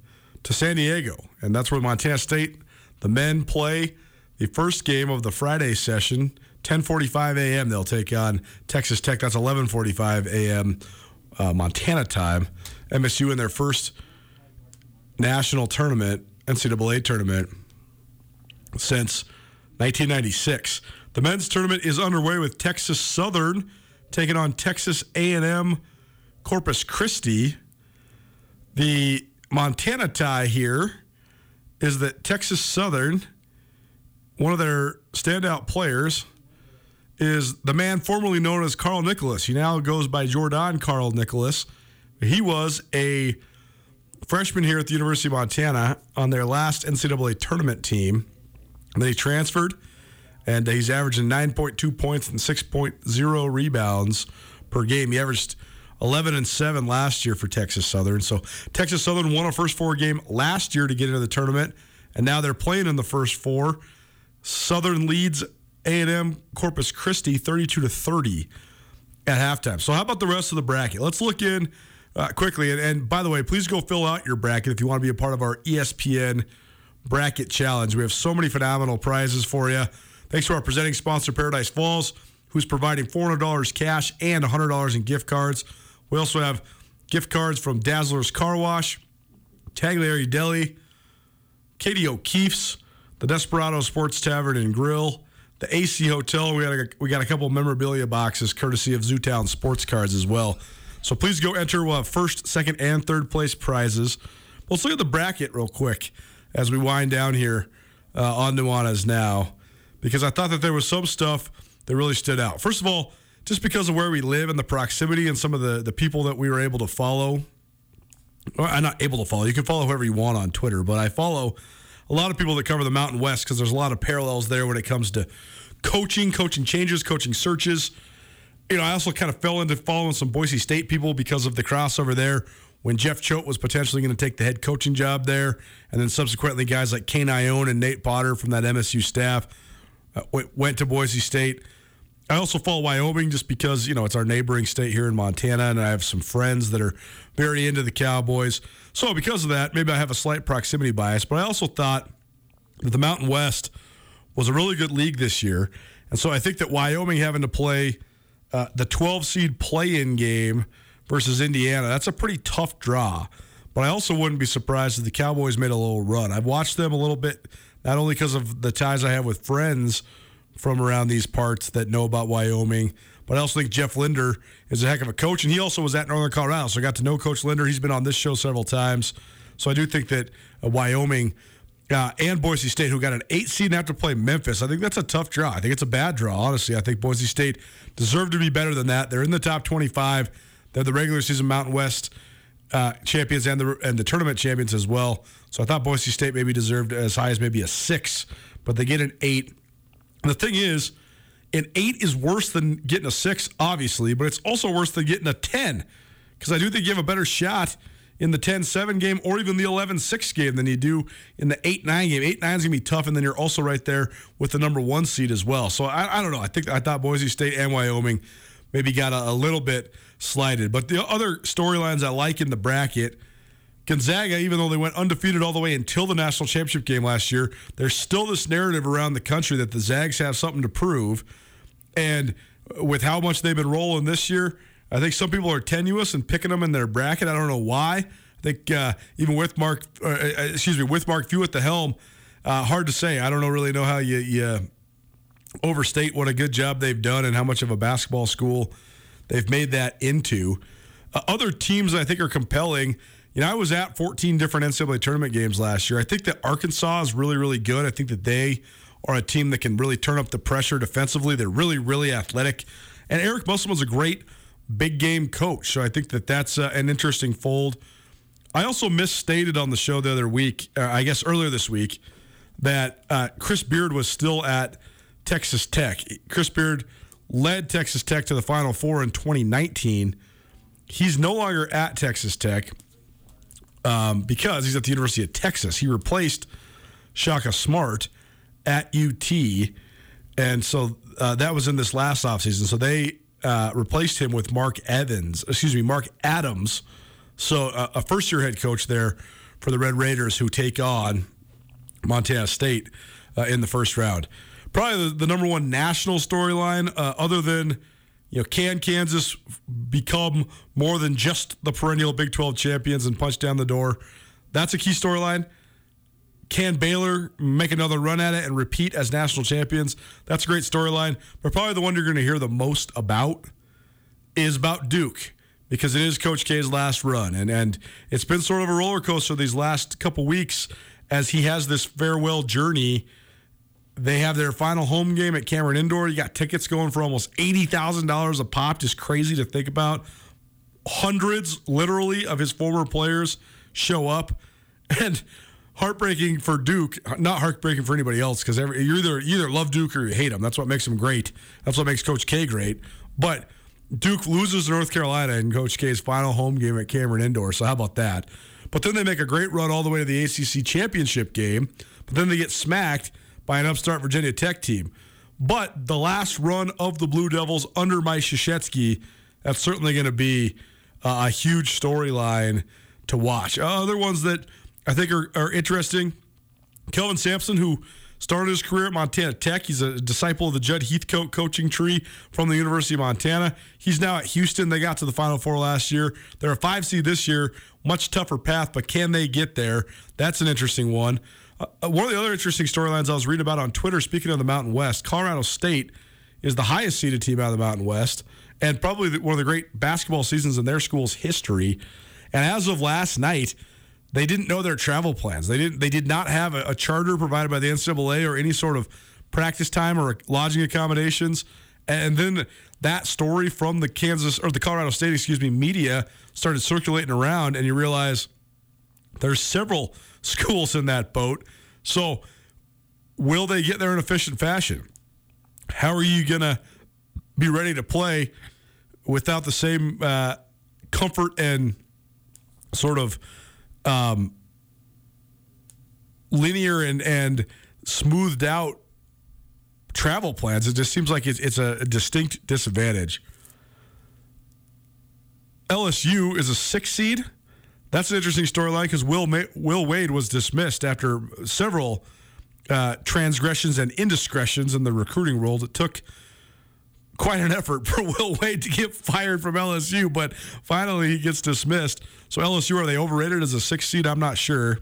to San Diego, and that's where Montana State, the men play the first game of the Friday session. 10:45 a.m. They'll take on Texas Tech. That's 11:45 a.m. Uh, Montana time. MSU in their first national tournament, NCAA tournament, since 1996. The men's tournament is underway with Texas Southern taking on Texas A&M Corpus Christi. The Montana tie here is that Texas Southern, one of their standout players, is the man formerly known as Carl Nicholas. He now goes by Jordan Carl Nicholas. He was a freshman here at the University of Montana on their last NCAA tournament team. They transferred, and he's averaging 9.2 points and 6.0 rebounds per game. He averaged 11 and 7 last year for Texas Southern. So Texas Southern won a first four game last year to get into the tournament, and now they're playing in the first four. Southern leads A&M Corpus Christi 32 to 30 at halftime. So how about the rest of the bracket? Let's look in uh, quickly. And, and by the way, please go fill out your bracket if you want to be a part of our ESPN bracket challenge. We have so many phenomenal prizes for you. Thanks to our presenting sponsor, Paradise Falls, who's providing $400 cash and $100 in gift cards. We also have gift cards from Dazzler's Car Wash, Tagliare Deli, Katie O'Keefe's, the Desperado Sports Tavern and Grill, the AC Hotel. We got a, we got a couple memorabilia boxes courtesy of Zootown Sports Cards as well. So please go enter. Have first, second, and third place prizes. Let's look at the bracket real quick as we wind down here uh, on Nuanez now, because I thought that there was some stuff that really stood out. First of all, just because of where we live and the proximity and some of the, the people that we were able to follow. I'm not able to follow. You can follow whoever you want on Twitter, but I follow a lot of people that cover the Mountain West because there's a lot of parallels there when it comes to coaching, coaching changes, coaching searches. You know, I also kind of fell into following some Boise State people because of the crossover there when Jeff Choate was potentially going to take the head coaching job there, and then subsequently guys like Kane Ioane and Nate Potter from that MSU staff uh, went to Boise State. I also follow Wyoming just because, you know, it's our neighboring state here in Montana, and I have some friends that are very into the Cowboys. So, because of that, maybe I have a slight proximity bias, but I also thought that the Mountain West was a really good league this year. And so I think that Wyoming having to play uh, the 12 seed play in game versus Indiana, that's a pretty tough draw. But I also wouldn't be surprised if the Cowboys made a little run. I've watched them a little bit, not only because of the ties I have with friends from around these parts that know about Wyoming. But I also think Jeff Linder is a heck of a coach, and he also was at Northern Colorado, so I got to know Coach Linder. He's been on this show several times, so I do think that uh, Wyoming uh, and Boise State, who got an eight seed and have to play Memphis, I think that's a tough draw. I think it's a bad draw, honestly. I think Boise State deserved to be better than that. They're in the top twenty-five. They're the regular season Mountain West uh, champions and the and the tournament champions as well. So I thought Boise State maybe deserved as high as maybe a six, but they get an eight. And the thing is, an eight is worse than getting a six, obviously, but it's also worse than getting a 10 because I do think you have a better shot in the 10 7 game or even the 11 6 game than you do in the 8 9 game. 8 9 is going to be tough, and then you're also right there with the number one seed as well. So I, I don't know. I think I thought Boise State and Wyoming maybe got a, a little bit slighted. But the other storylines I like in the bracket Gonzaga, even though they went undefeated all the way until the national championship game last year, there's still this narrative around the country that the Zags have something to prove. And with how much they've been rolling this year, I think some people are tenuous and picking them in their bracket. I don't know why. I think uh, even with Mark, uh, uh excuse me, with Mark Few at the helm, uh, hard to say. I don't know, really know how you, you overstate what a good job they've done and how much of a basketball school they've made that into. Uh, other teams I think are compelling. You know, I was at 14 different NCAA tournament games last year. I think that Arkansas is really, really good. I think that they are a team that can really turn up the pressure defensively. They're really, really athletic. And Eric Musselman's a great big game coach. So I think that that's uh, an interesting fold. I also misstated on the show the other week, uh, I guess earlier this week, that uh, Chris Beard was still at Texas Tech. Chris Beard led Texas Tech to the Final Four in 2019. He's no longer at Texas Tech um, because he's at the University of Texas. He replaced Shaka Smart at UT. And so uh, that was in this last offseason. So they uh, replaced him with Mark Evans, excuse me, Mark Adams. So uh, a first year head coach there for the Red Raiders who take on Montana State uh, in the first round. Probably the, the number one national storyline, uh, other than you know, can Kansas become more than just the perennial Big 12 champions and punch down the door? That's a key storyline. Can Baylor make another run at it and repeat as national champions? That's a great storyline. But probably the one you're going to hear the most about is about Duke because it is Coach K's last run. And, and it's been sort of a roller coaster these last couple weeks as he has this farewell journey they have their final home game at Cameron Indoor. You got tickets going for almost $80,000 a pop. Just crazy to think about. Hundreds, literally, of his former players show up. And heartbreaking for Duke, not heartbreaking for anybody else because you either either love Duke or you hate him. That's what makes him great. That's what makes Coach K great. But Duke loses to North Carolina in Coach K's final home game at Cameron Indoor. So how about that? But then they make a great run all the way to the ACC championship game. But then they get smacked by an upstart Virginia Tech team. But the last run of the Blue Devils under Mike Krzyzewski, that's certainly going to be uh, a huge storyline to watch. Uh, other ones that I think are, are interesting Kelvin Sampson, who started his career at Montana Tech. He's a disciple of the Judd Heathcote coaching tree from the University of Montana. He's now at Houston. They got to the Final Four last year. They're a five seed this year. Much tougher path, but can they get there? That's an interesting one. Uh, one of the other interesting storylines I was reading about on Twitter, speaking of the Mountain West, Colorado State is the highest seeded team out of the Mountain West and probably one of the great basketball seasons in their school's history. And as of last night, they didn't know their travel plans. They didn't. They did not have a, a charter provided by the NCAA or any sort of practice time or lodging accommodations. And then that story from the Kansas or the Colorado State, excuse me, media started circulating around, and you realize there's several schools in that boat. So, will they get there in efficient fashion? How are you going to be ready to play without the same uh, comfort and sort of um, linear and and smoothed out travel plans. It just seems like it's, it's a, a distinct disadvantage. LSU is a six seed. That's an interesting storyline because Will Will Wade was dismissed after several uh, transgressions and indiscretions in the recruiting world. It took quite an effort for Will Wade to get fired from LSU, but finally he gets dismissed. So LSU are they overrated as a six seed? I'm not sure.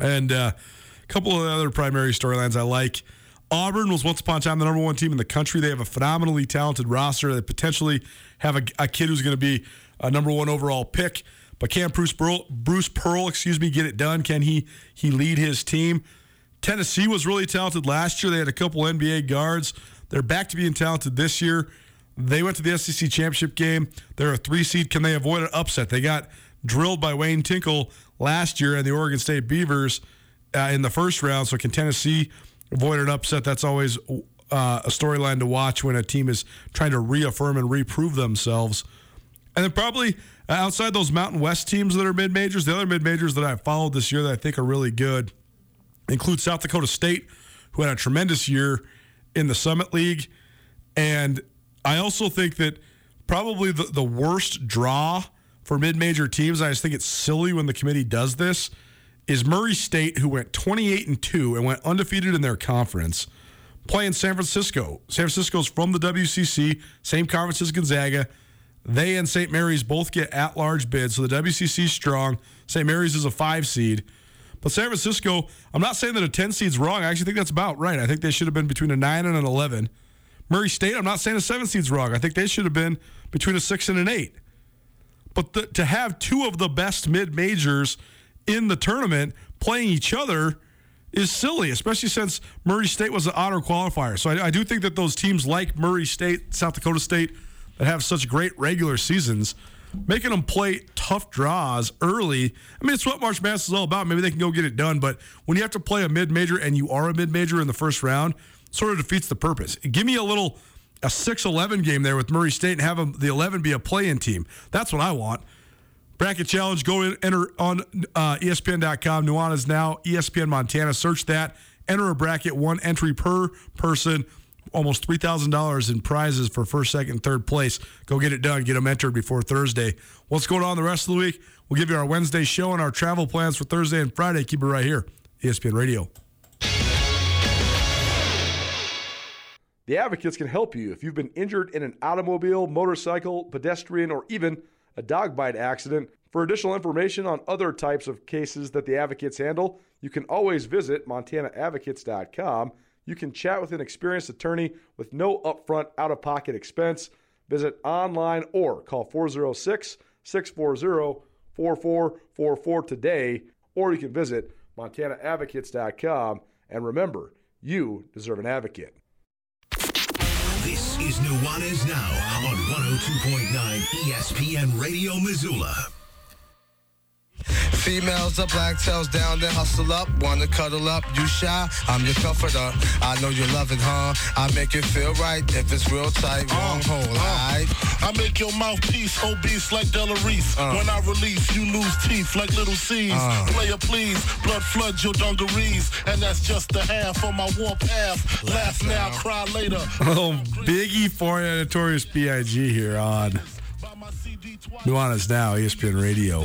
And uh, a couple of other primary storylines I like. Auburn was once upon a time the number one team in the country. They have a phenomenally talented roster. They potentially have a, a kid who's going to be a number one overall pick. But can Bruce Pearl, Bruce Pearl, excuse me, get it done? Can he he lead his team? Tennessee was really talented last year. They had a couple NBA guards. They're back to being talented this year. They went to the SEC championship game. They're a three seed. Can they avoid an upset? They got drilled by Wayne Tinkle last year and the Oregon State Beavers uh, in the first round. So can Tennessee avoid an upset? That's always uh, a storyline to watch when a team is trying to reaffirm and reprove themselves. And then probably uh, outside those Mountain West teams that are mid majors, the other mid majors that I've followed this year that I think are really good include South Dakota State, who had a tremendous year in the Summit League. And I also think that probably the, the worst draw for mid major teams, I just think it's silly when the committee does this, is Murray State, who went 28 and 2 and went undefeated in their conference, playing San Francisco. San Francisco's from the WCC, same conference as Gonzaga. They and St. Mary's both get at large bids, so the WCC strong. St. Mary's is a five seed. But San Francisco, I'm not saying that a 10 seed's wrong. I actually think that's about right. I think they should have been between a 9 and an 11. Murray State, I'm not saying a 7 seed's wrong. I think they should have been between a 6 and an 8. But the, to have two of the best mid majors in the tournament playing each other is silly, especially since Murray State was an honor qualifier. So I, I do think that those teams like Murray State, South Dakota State, that have such great regular seasons – making them play tough draws early. I mean, it's what March Madness is all about. Maybe they can go get it done, but when you have to play a mid major and you are a mid major in the first round, sort of defeats the purpose. Give me a little a 6-11 game there with Murray State and have them, the 11 be a play-in team. That's what I want. Bracket challenge. Go in, enter on uh, ESPN.com. Nuanez now ESPN Montana. Search that. Enter a bracket. One entry per person almost $3,000 in prizes for first, second, third place. Go get it done. Get them entered before Thursday. What's going on the rest of the week? We'll give you our Wednesday show and our travel plans for Thursday and Friday. Keep it right here, ESPN Radio. The Advocates can help you if you've been injured in an automobile, motorcycle, pedestrian, or even a dog bite accident. For additional information on other types of cases that the Advocates handle, you can always visit montanaadvocates.com you can chat with an experienced attorney with no upfront out of pocket expense. Visit online or call 406 640 4444 today, or you can visit montanaadvocates.com. And remember, you deserve an advocate. This is Nuanez Now on 102.9 ESPN Radio Missoula. Females are black tails down, they hustle up. Wanna cuddle up, you shy? I'm your comforter. I know you love it, huh? I make it feel right if it's real tight, wrong uh, hole, uh, alright? I make your mouthpiece obese like Della Reese. Uh, when I release, you lose teeth like little C's. Uh, Player please, blood floods your dungarees. And that's just the half of my warp half. Laugh now, cry later. Oh, Biggie for Notorious B.I.G. here on Nuanez Now, ESPN Radio.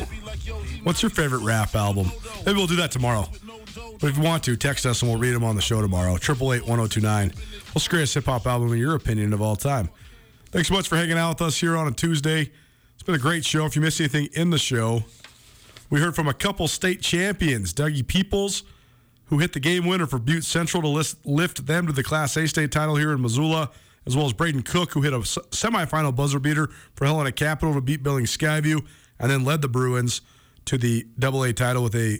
What's your favorite rap album? Maybe we'll do that tomorrow. But if you want to, text us and we'll read them on the show tomorrow. 888 1029. What's the greatest hip hop album, in your opinion, of all time? Thanks so much for hanging out with us here on a Tuesday. It's been a great show. If you missed anything in the show, we heard from a couple state champions, Dougie Peoples, who hit the game winner for Butte Central to list, lift them to the Class A state title here in Missoula, as well as Braden Cook, who hit a semifinal buzzer beater for Helena Capital to beat Billings Skyview, and then led the Bruins to the Double A title with a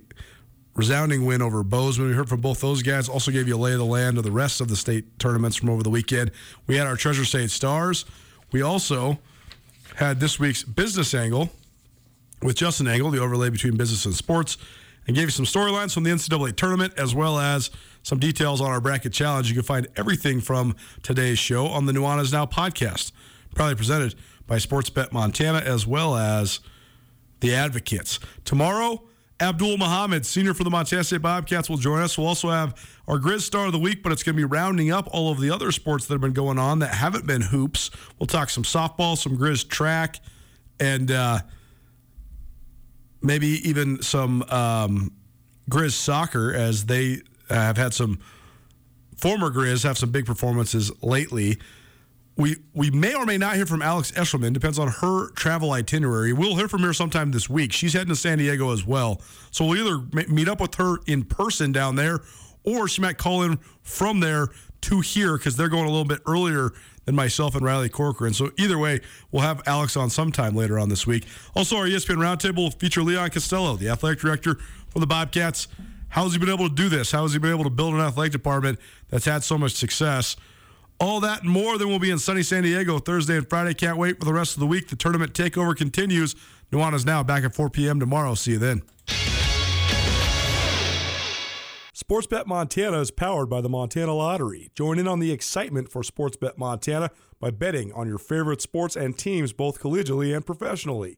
resounding win over Bozeman. We heard from both those guys. Also gave you a lay of the land of the rest of the state tournaments from over the weekend. We had our Treasure State Stars. We also had this week's business angle with Justin Angle, the overlay between business and sports, and gave you some storylines from the NCAA tournament as well as some details on our bracket challenge. You can find everything from today's show on the Nuanez Now podcast, proudly presented by Sportsbet Montana as well as the Advocates. Tomorrow, Abdul Mohamed, senior for the Montana State Bobcats, will join us. We'll also have our Grizz Star of the Week, but it's going to be rounding up all of the other sports that have been going on that haven't been hoops. We'll talk some softball, some Grizz track, and uh, maybe even some um, Grizz soccer as they Uh, have had some former Grizz have some big performances lately. We we may or may not hear from Alex Eshelman. Depends on her travel itinerary. We'll hear from her sometime this week. She's heading to San Diego as well. So we'll either meet up with her in person down there, or she might call in from there to here because they're going a little bit earlier than myself and Riley Corcoran. So either way, we'll have Alex on sometime later on this week. Also, our ESPN Roundtable will feature Leon Costello, the athletic director for the Bobcats. How has he been able to do this? How has he been able to build an athletic department that's had so much success? All that and more. than we'll be in sunny San Diego Thursday and Friday. Can't wait for the rest of the week. The tournament takeover continues. Nuanez now back at 4 p.m. tomorrow. See you then. Sportsbet Montana is powered by the Montana Lottery. Join in on the excitement for Sportsbet Montana by betting on your favorite sports and teams both collegially and professionally.